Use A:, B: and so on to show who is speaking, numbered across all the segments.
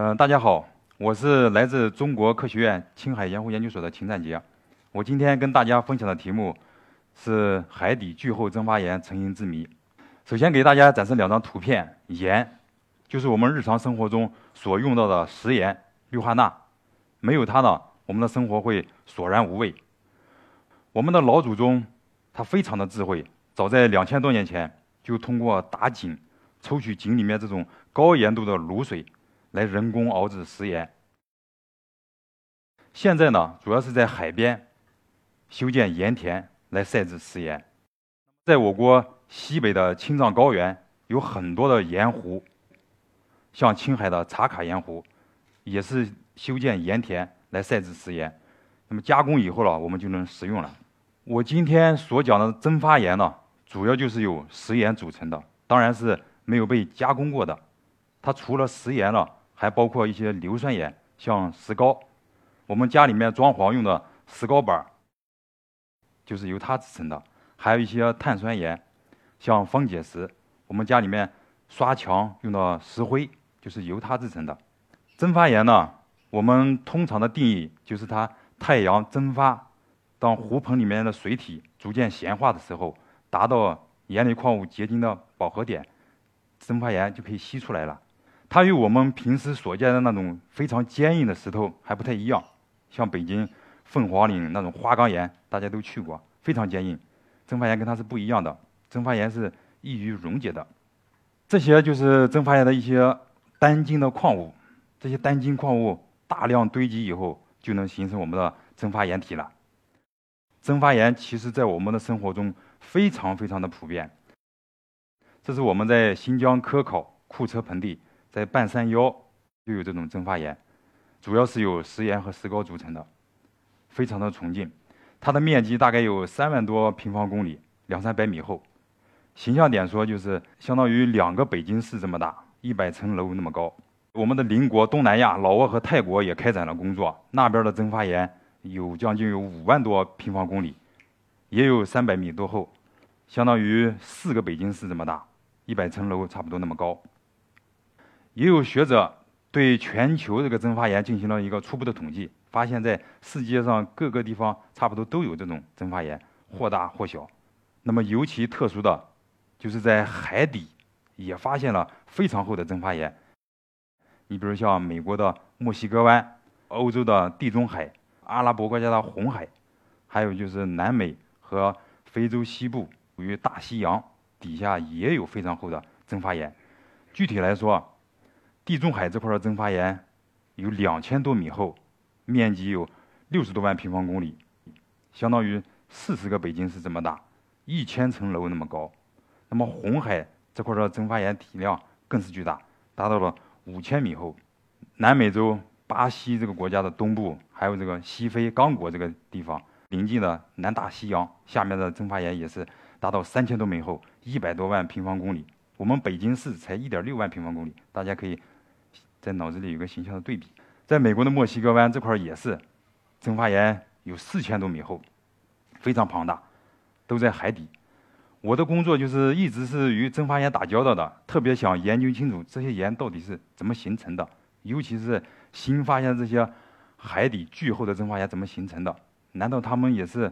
A: 嗯，大家好，我是来自中国科学院青海盐湖研究所的秦占杰。我今天跟大家分享的题目是海底巨厚蒸发岩成因之谜。首先给大家展示两张图片，盐就是我们日常生活中所用到的食盐氯化钠，没有它呢，我们的生活会索然无味。我们的老祖宗他非常的智慧，早在两千多年前就通过打井抽取井里面这种高盐度的卤水。来人工熬制食盐。现在呢，主要是在海边修建盐田来晒制食盐。在我国西北的青藏高原有很多的盐湖，像青海的茶卡盐湖，也是修建盐田来晒制食盐。那么加工以后了，我们就能食用了。我今天所讲的蒸发盐呢，主要就是由食盐组成的，当然是没有被加工过的。它除了食盐了。还包括一些硫酸盐，像石膏，我们家里面装潢用的石膏板就是由它制成的；还有一些碳酸盐，像方解石，我们家里面刷墙用的石灰就是由它制成的。蒸发盐呢，我们通常的定义就是它太阳蒸发，当湖盆里面的水体逐渐咸化的时候，达到盐类矿物结晶的饱和点，蒸发盐就可以析出来了。它与我们平时所见的那种非常坚硬的石头还不太一样，像北京凤凰岭那种花岗岩，大家都去过，非常坚硬。蒸发岩跟它是不一样的，蒸发岩是易于溶解的。这些就是蒸发岩的一些单晶的矿物，这些单晶矿物大量堆积以后，就能形成我们的蒸发岩体了。蒸发岩其实在我们的生活中非常非常的普遍。这是我们在新疆科考库车盆地。在半山腰就有这种蒸发岩，主要是由石盐和石膏组成的，非常的纯净。它的面积大概有三万多平方公里，两三百米厚。形象点说，就是相当于两个北京市这么大，一百层楼那么高。我们的邻国东南亚，老挝和泰国也开展了工作，那边的蒸发岩有将近有五万多平方公里，也有三百米多厚，相当于四个北京市这么大，一百层楼差不多那么高。也有学者对全球这个蒸发岩进行了一个初步的统计，发现，在世界上各个地方差不多都有这种蒸发岩，或大或小。那么尤其特殊的，就是在海底也发现了非常厚的蒸发岩。你比如像美国的墨西哥湾、欧洲的地中海、阿拉伯国家的红海，还有就是南美和非洲西部与大西洋底下也有非常厚的蒸发岩。具体来说，地中海这块的蒸发岩有两千多米厚，面积有六十多万平方公里，相当于四十个北京市这么大，一千层楼那么高。那么红海这块的蒸发岩体量更是巨大，达到了五千米厚。南美洲巴西这个国家的东部，还有这个西非刚果这个地方临近的南大西洋下面的蒸发岩也是达到三千多米厚，一百多万平方公里。我们北京市才一点六万平方公里，大家可以。在脑子里有个形象的对比，在美国的墨西哥湾这块也是，蒸发岩有四千多米厚，非常庞大，都在海底。我的工作就是一直是与蒸发岩打交道的，特别想研究清楚这些岩到底是怎么形成的，尤其是新发现这些海底巨厚的蒸发岩怎么形成的？难道它们也是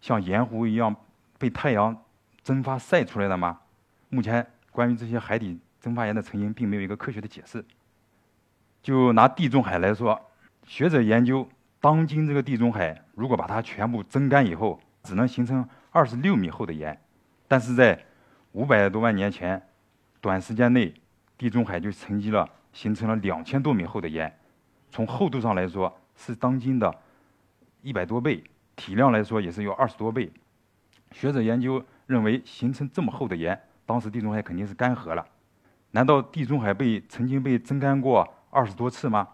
A: 像盐湖一样被太阳蒸发晒出来的吗？目前关于这些海底蒸发岩的成因，并没有一个科学的解释。就拿地中海来说，学者研究，当今这个地中海，如果把它全部蒸干以后，只能形成二十六米厚的盐，但是在五百多万年前，短时间内，地中海就沉积了，形成了两千多米厚的盐，从厚度上来说是当今的一百多倍，体量来说也是有二十多倍。学者研究认为，形成这么厚的盐，当时地中海肯定是干涸了。难道地中海被曾经被蒸干过？二十多次吗？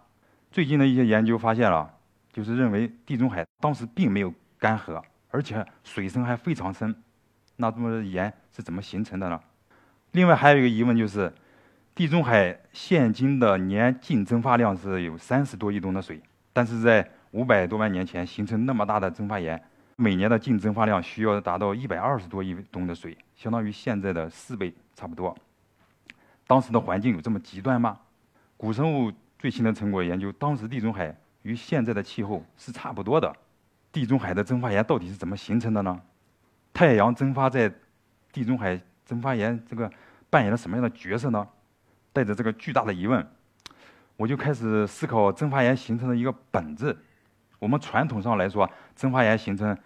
A: 最近的一些研究发现了，就是认为地中海当时并没有干涸，而且水深还非常深。那这么盐是怎么形成的呢？另外还有一个疑问就是，地中海现今的年净蒸发量是有三十多亿吨的水，但是在五百多万年前形成那么大的蒸发盐，每年的净蒸发量需要达到一百二十多亿吨的水，相当于现在的四倍差不多。当时的环境有这么极端吗？古生物最新的成果研究，当时地中海与现在的气候是差不多的。地中海的蒸发岩到底是怎么形成的呢？太阳蒸发在地中海蒸发岩这个扮演了什么样的角色呢？带着这个巨大的疑问，我就开始思考蒸发岩形成的一个本质。我们传统上来说，蒸发岩形成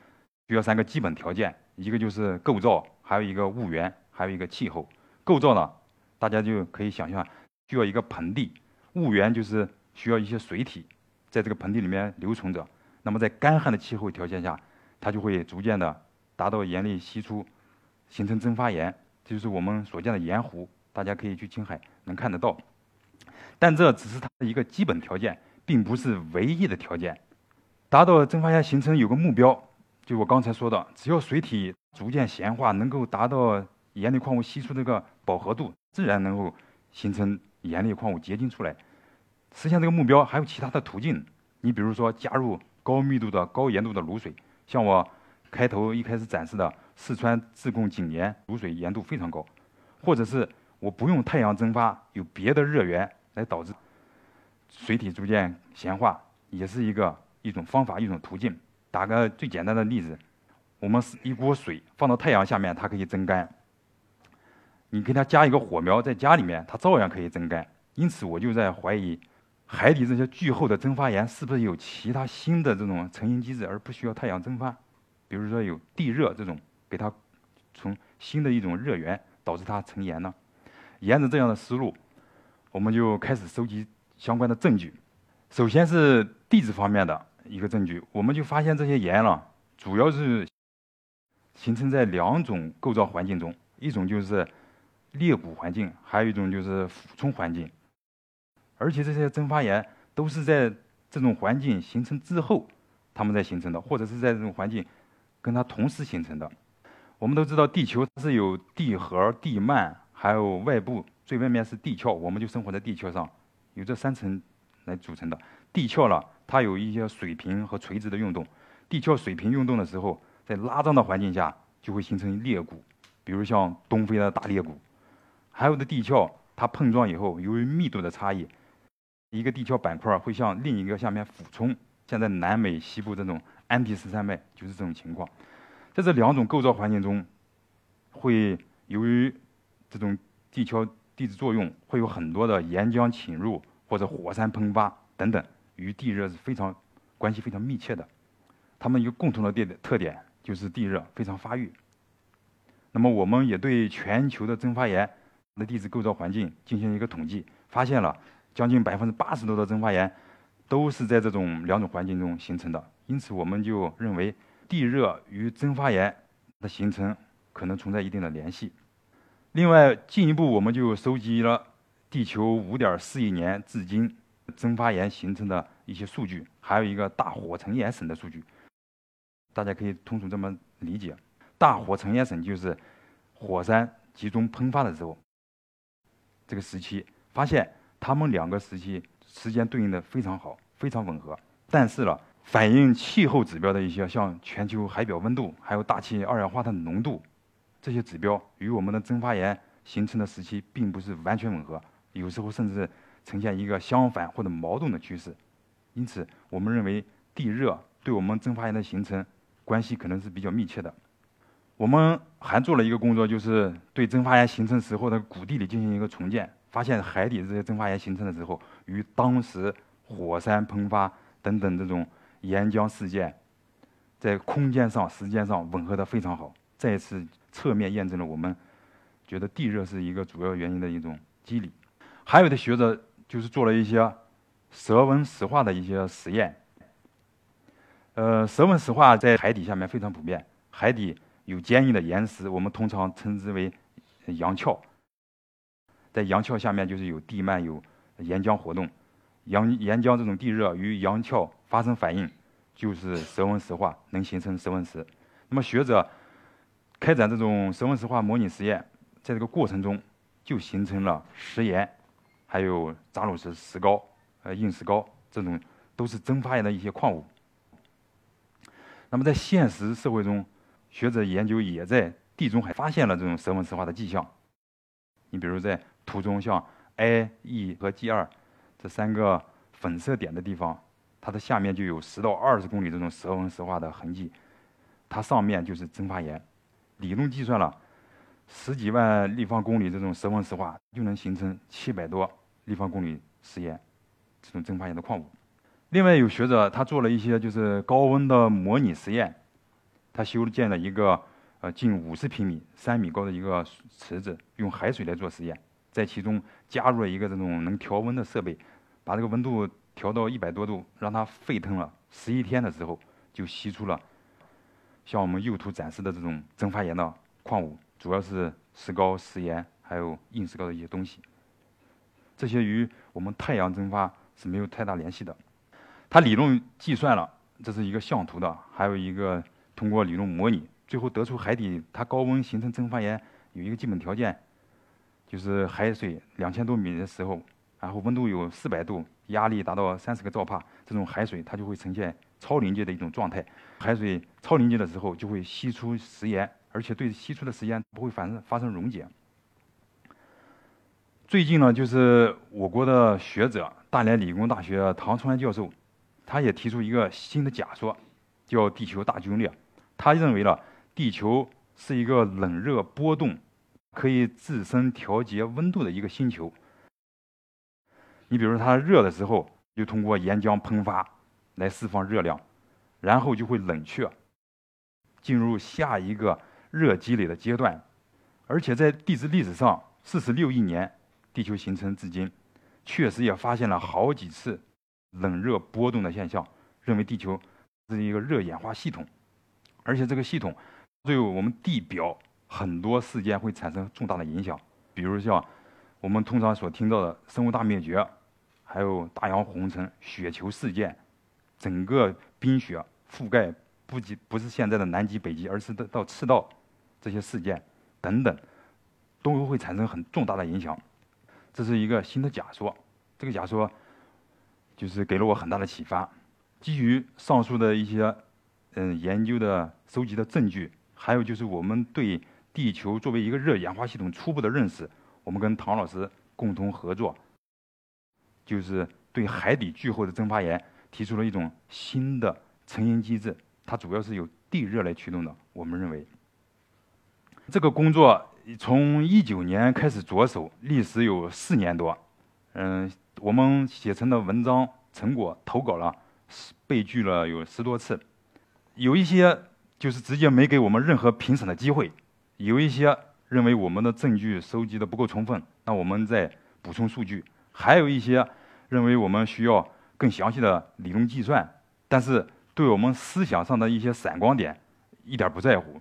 A: 需要三个基本条件，一个就是构造，还有一个物源，还有一个气候。构造呢，大家就可以想象，需要一个盆地；物源就是需要一些水体，在这个盆地里面留存着。那么在干旱的气候条件下，它就会逐渐的达到盐粒析出，形成蒸发盐，这就是我们所见的盐湖。大家可以去青海能看得到，但这只是它的一个基本条件，并不是唯一的条件。达到蒸发盐形成有个目标，就我刚才说的，只要水体逐渐咸化，能够达到盐类矿物析出这个饱和度，自然能够形成盐类矿物结晶出来。实现这个目标还有其他的途径，你比如说加入。高密度的高盐度的卤水，像我开头一开始展示的四川自贡井盐卤水盐度非常高，或者是我不用太阳蒸发，有别的热源来导致水体逐渐咸化，也是一个一种方法一种途径。打个最简单的例子，我们是一锅水放到太阳下面，它可以蒸干。你给它加一个火苗，在家里面它照样可以蒸干。因此，我就在怀疑。海底这些巨厚的蒸发岩是不是有其他新的这种成型机制，而不需要太阳蒸发？比如说有地热这种，给它从新的一种热源导致它成岩呢？沿着这样的思路，我们就开始收集相关的证据。首先是地质方面的一个证据，我们就发现这些岩了，主要是形成在两种构造环境中，一种就是裂谷环境，还有一种就是俯冲环境。而且这些蒸发岩都是在这种环境形成之后，它们在形成的，或者是在这种环境跟它同时形成的。我们都知道，地球是有地核、地幔，还有外部最外面是地壳，我们就生活在地壳上，有这三层来组成的。地壳了，它有一些水平和垂直的运动。地壳水平运动的时候，在拉张的环境下就会形成裂谷，比如像东非的大裂谷。还有的地壳，它碰撞以后，由于密度的差异。一个地壳板块会向另一个下面俯冲，像在南美西部这种安第斯山脉就是这种情况。在这两种构造环境中，会由于这种地壳地质作用，会有很多的岩浆侵入或者火山喷发等等，与地热是非常关系非常密切的。它们一个共同的特特点就是地热非常发育。那么我们也对全球的蒸发岩的地质构造环境进行一个统计，发现了。将近百分之八十多的蒸发岩都是在这种两种环境中形成的，因此我们就认为地热与蒸发岩的形成可能存在一定的联系。另外，进一步我们就收集了地球五点四亿年至今蒸发岩形成的一些数据，还有一个大火成岩省的数据。大家可以通俗这么理解：大火成岩省就是火山集中喷发的时候，这个时期发现。它们两个时期时间对应的非常好，非常吻合。但是呢，反映气候指标的一些，像全球海表温度，还有大气二氧化碳浓度，这些指标与我们的蒸发岩形成的时期并不是完全吻合，有时候甚至呈现一个相反或者矛盾的趋势。因此，我们认为地热对我们蒸发岩的形成关系可能是比较密切的。我们还做了一个工作，就是对蒸发岩形成时候的谷地里进行一个重建。发现海底这些蒸发岩形成的时候，与当时火山喷发等等这种岩浆事件，在空间上、时间上吻合的非常好，再次侧面验证了我们觉得地热是一个主要原因的一种机理。还有的学者就是做了一些舌纹石化的一些实验。呃，舌纹石化在海底下面非常普遍，海底有坚硬的岩石，我们通常称之为洋壳。在洋壳下面就是有地幔有岩浆活动，洋岩浆这种地热与洋壳发生反应，就是舌温石化，能形成舌温石。那么学者开展这种舌温石化模拟实验，在这个过程中就形成了石岩，还有扎鲁石石膏、呃硬石膏这种都是蒸发岩的一些矿物。那么在现实社会中，学者研究也在地中海发现了这种舌温石化的迹象。你比如在图中像 A、E 和 G 二这三个粉色点的地方，它的下面就有十到二十公里这种蛇纹石化的痕迹，它上面就是蒸发岩。理论计算了，十几万立方公里这种蛇纹石化就能形成七百多立方公里石岩，这种蒸发岩的矿物。另外有学者他做了一些就是高温的模拟实验，他修建了一个。呃，近五十平米、三米高的一个池子，用海水来做实验，在其中加入了一个这种能调温的设备，把这个温度调到一百多度，让它沸腾了十一天的时候，就析出了像我们右图展示的这种蒸发岩的矿物，主要是石膏、石岩还有硬石膏的一些东西。这些与我们太阳蒸发是没有太大联系的。他理论计算了，这是一个相图的，还有一个通过理论模拟。最后得出海底它高温形成蒸发岩有一个基本条件，就是海水两千多米的时候，然后温度有四百度，压力达到三十个兆帕，这种海水它就会呈现超临界的一种状态。海水超临界的时候就会析出食盐，而且对析出的食盐不会发生发生溶解。最近呢，就是我国的学者，大连理工大学唐春安教授，他也提出一个新的假说，叫地球大龟裂。他认为了。地球是一个冷热波动、可以自身调节温度的一个星球。你比如说，它热的时候，就通过岩浆喷发来释放热量，然后就会冷却，进入下一个热积累的阶段。而且在地质历史上，四十六亿年地球形成至今，确实也发现了好几次冷热波动的现象，认为地球是一个热演化系统，而且这个系统。对我们地表很多事件会产生重大的影响，比如像我们通常所听到的生物大灭绝，还有大洋红尘、雪球事件，整个冰雪覆盖不仅不是现在的南极、北极，而是到到赤道这些事件等等，都会产生很重大的影响。这是一个新的假说，这个假说就是给了我很大的启发。基于上述的一些嗯研究的收集的证据。还有就是我们对地球作为一个热演化系统初步的认识，我们跟唐老师共同合作，就是对海底巨厚的蒸发岩提出了一种新的成因机制，它主要是由地热来驱动的。我们认为，这个工作从一九年开始着手，历时有四年多。嗯，我们写成的文章成果投稿了，被拒了有十多次，有一些。就是直接没给我们任何评审的机会，有一些认为我们的证据收集的不够充分，那我们再补充数据；还有一些认为我们需要更详细的理论计算，但是对我们思想上的一些闪光点一点不在乎。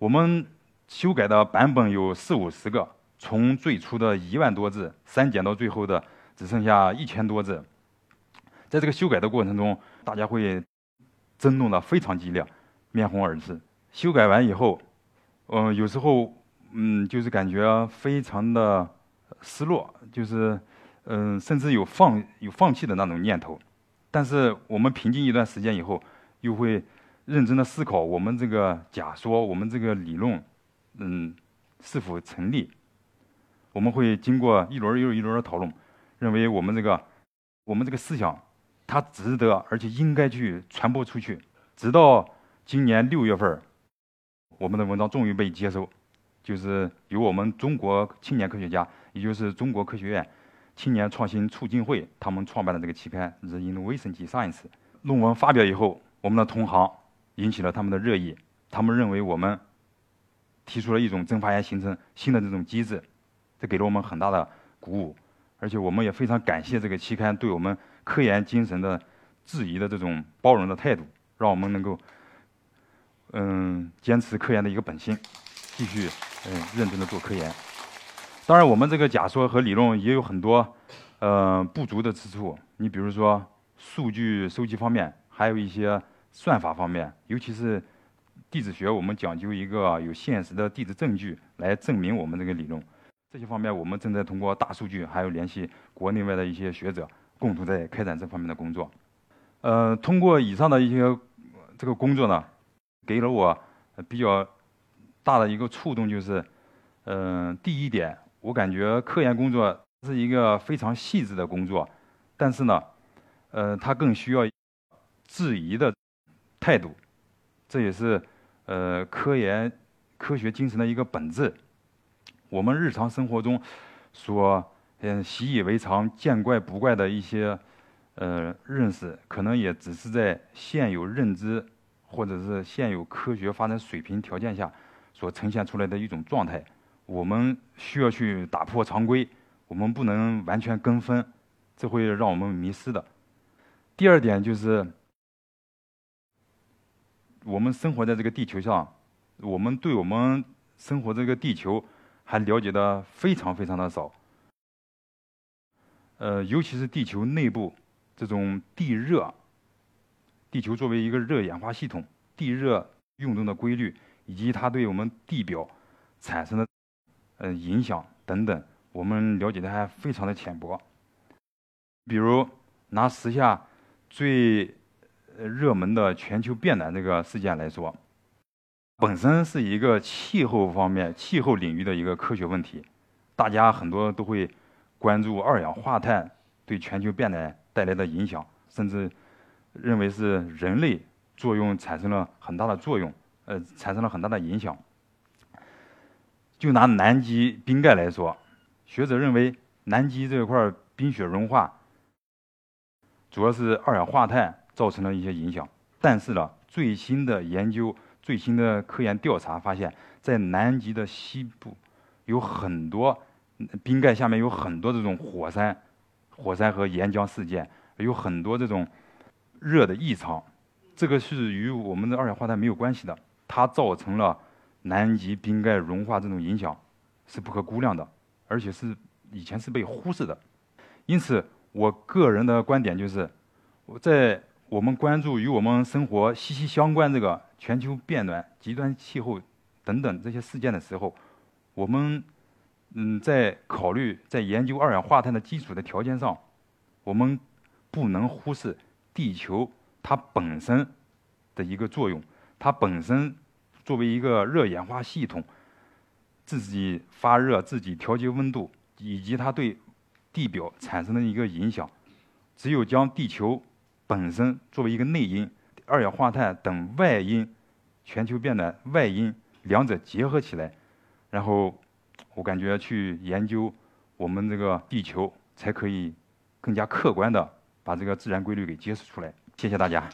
A: 我们修改的版本有四五十个，从最初的一万多字删减到最后的只剩下一千多字。在这个修改的过程中，大家会争论的非常激烈。面红耳赤。修改完以后，嗯，有时候，嗯，就是感觉非常的失落，就是，嗯，甚至有放有放弃的那种念头。但是我们平静一段时间以后，又会认真的思考我们这个假说，我们这个理论，嗯，是否成立？我们会经过一轮又一轮的讨论，认为我们这个，我们这个思想，它值得而且应该去传播出去，直到。今年六月份，我们的文章终于被接收，就是由我们中国青年科学家，也就是中国科学院青年创新促进会他们创办的这个期刊《The Innovation Science》论文发表以后，我们的同行引起了他们的热议，他们认为我们提出了一种蒸发岩形成新的这种机制，这给了我们很大的鼓舞，而且我们也非常感谢这个期刊对我们科研精神的质疑的这种包容的态度，让我们能够。嗯，坚持科研的一个本心，继续嗯认真的做科研。当然，我们这个假说和理论也有很多呃不足的之处。你比如说，数据收集方面，还有一些算法方面，尤其是地质学，我们讲究一个有现实的地质证据来证明我们这个理论。这些方面，我们正在通过大数据，还有联系国内外的一些学者，共同在开展这方面的工作。呃，通过以上的一些这个工作呢。给了我比较大的一个触动，就是，嗯，第一点，我感觉科研工作是一个非常细致的工作，但是呢，呃，它更需要质疑的态度，这也是呃科研科学精神的一个本质。我们日常生活中所嗯习以为常、见怪不怪的一些呃认识，可能也只是在现有认知或者是现有科学发展水平条件下所呈现出来的一种状态。我们需要去打破常规。我们不能完全跟风，这会让我们迷失的。第二点就是，我们生活在这个地球上，我们对我们生活这个地球还了解的非常非常的少。呃，尤其是地球内部这种地热，地球作为一个热演化系统，地热运动的规律，以及它对我们地表产生的呃影响等等。我们了解的还非常的浅薄，比如拿时下最热门的全球变暖这个事件来说，本身是一个气候方面、气候领域的一个科学问题，大家很多都会关注二氧化碳对全球变暖带来的影响，甚至认为是人类作用产生了很大的作用，呃，产生了很大的影响。就拿南极冰盖来说。学者认为，南极这块冰雪融化主要是二氧化碳造成了一些影响。但是呢，最新的研究、最新的科研调查发现，在南极的西部有很多冰盖下面有很多这种火山、火山和岩浆事件，有很多这种热的异常。这个是与我们的二氧化碳没有关系的，它造成了南极冰盖融化这种影响是不可估量的。而且是以前是被忽视的，因此我个人的观点就是，在我们关注与我们生活息息相关这个全球变暖、极端气候等等这些事件的时候，我们嗯在考虑在研究二氧化碳的基础的条件上，我们不能忽视地球它本身的一个作用，它本身作为一个热演化系统。自己发热、自己调节温度，以及它对地表产生的一个影响，只有将地球本身作为一个内因，二氧化碳等外因，全球变暖外因两者结合起来，然后我感觉去研究我们这个地球，才可以更加客观的把这个自然规律给揭示出来。谢谢大家。